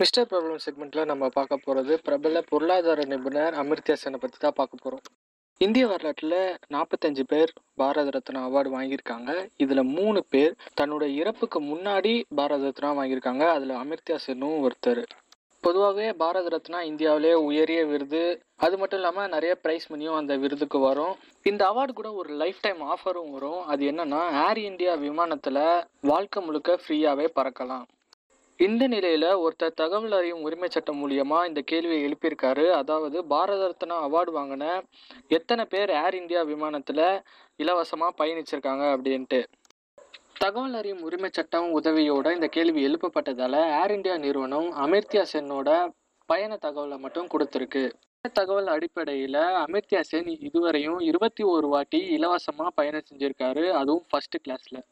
Mister problem செக்மெண்ட்டில் நம்ம பார்க்க போகிறது பிரபல பொருளாதார நிபுணர் அமிர்த்யா செனை பற்றி தான் பார்க்க போகிறோம் இந்திய வரலாற்றில் நாற்பத்தஞ்சு பேர் பாரத ரத்னா அவார்டு வாங்கியிருக்காங்க. இதில் மூணு பேர் தன்னோட இறப்புக்கு முன்னாடி பாரத ரத்னா வாங்கியிருக்காங்க. அதில் அமிர்த்யா சென்னும் ஒருத்தர். பொதுவாகவே பாரத ரத்னா இந்தியாவிலே உயரிய விருது. அது மட்டும் இல்லாமல் நிறைய ப்ரைஸ் மணியும் அந்த விருதுக்கு வரும். இந்த அவார்டு கூட ஒரு லைஃப் டைம் ஆஃபரும் வரும். அது என்னென்னா ஏர் இந்தியா விமானத்தில் வாழ்க்கை முழுக்க ஃப்ரீயாகவே பறக்கலாம். இந்த நிலையில ஒருத்தர் தகவல் அறியும் உரிமை சட்டம் மூலியமா இந்த கேள்வியை எழுப்பியிருக்காரு. அதாவது பாரத ரத்னா அவார்டு வாங்கின எத்தனை பேர் ஏர் இந்தியா விமானத்துல இலவசமா பயணிச்சிருக்காங்க அப்படின்ட்டு. தகவல் அறியும் உரிமை சட்டம் உதவியோட இந்த கேள்வி எழுப்பப்பட்டதால ஏர் இந்தியா நிறுவனம் அமிர்த்யா சென்னோட பயண தகவலை மட்டும் கொடுத்துருக்கு. இந்த தகவல் அடிப்படையில் அமிர்த்யா சென் இதுவரையும் இருபத்தி ஒரு வாட்டி இலவசமாக பயணம் செஞ்சுருக்காரு. அதுவும் ஃபர்ஸ்ட் கிளாஸில்